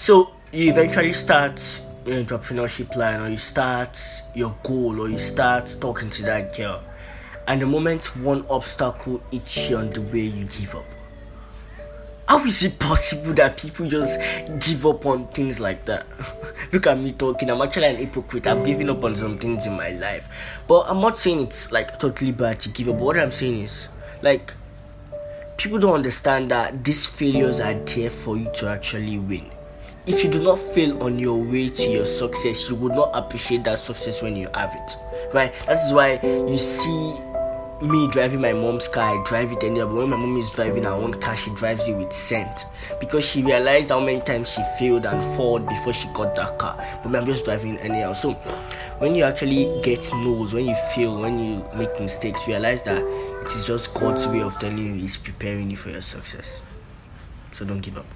So you eventually start your entrepreneurship plan, or you start your goal, or you start talking to that girl, and the moment one obstacle hits you on the way, you give up. How is it possible that people just give up on things like that? Look at me talking. I'm actually an hypocrite. I've given up on some things in my life. But I'm not saying it's like totally bad to give up. What I'm saying is, like, people don't understand that these failures are there for you to actually win. If you do not fail on your way to your success, you would not appreciate that success when you have it. Right? That is why you see me driving my mom's car, I drive it anywhere. But when my mom is driving her own car, she drives it with scent because she realized how many times she failed and failed before she got that car. But I'm just driving anyhow. So when you actually get no's, when you fail, when you make mistakes, realize that it is just God's way of telling you He's preparing you for your success. So don't give up.